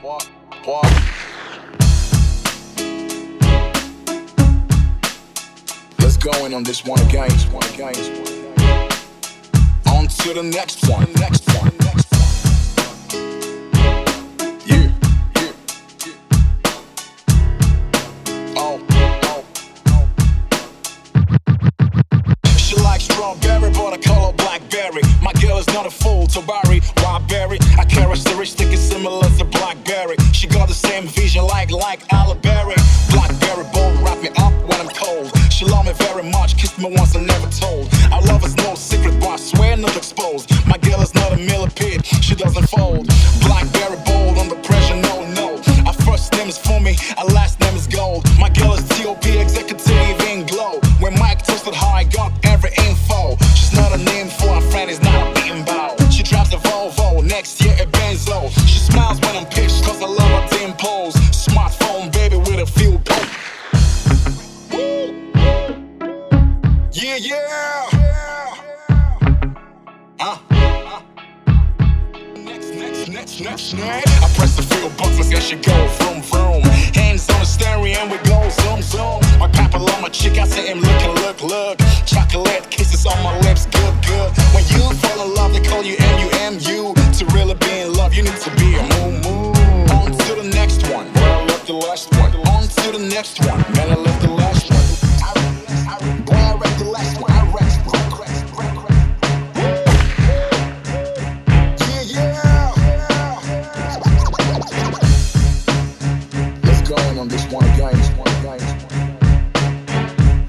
What? What? Let's go in on this one again. One again. On to the next one. Next one. Next one. Yeah. Oh. Oh. She likes strawberry, but I call her blackberry. My girl is not a fool to worry. Why berry? Blackberry bold, wrap me up when I'm cold. She love me very much, kissed me once and never told. Our love is no secret, but I swear not exposed. My girl is not a millipede, she doesn't fold. Blackberry bold under pressure, no no. Our first name is for me, our last name is gold. My girl is TOP executive in glow. When Mike toasted how I got every info. She's not a name for a friend, is not a bimbo. She drives a Volvo, next year a Benzo. She smiles when I'm pissed, Yeah, yeah. Uh. I press the few buttons she go vroom vroom. Hands on the stereo and we go zoom zoom. My papa love my chick, I say him look look look. Chocolate kisses on my lips, good good. When you fall in love, they call you M U M U. To really be in love, you need to be a moo moo. On to the next the next one. Man, I left the last one. On this one again.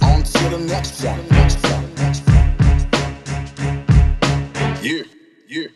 On to the. Next one. Yeah, yeah.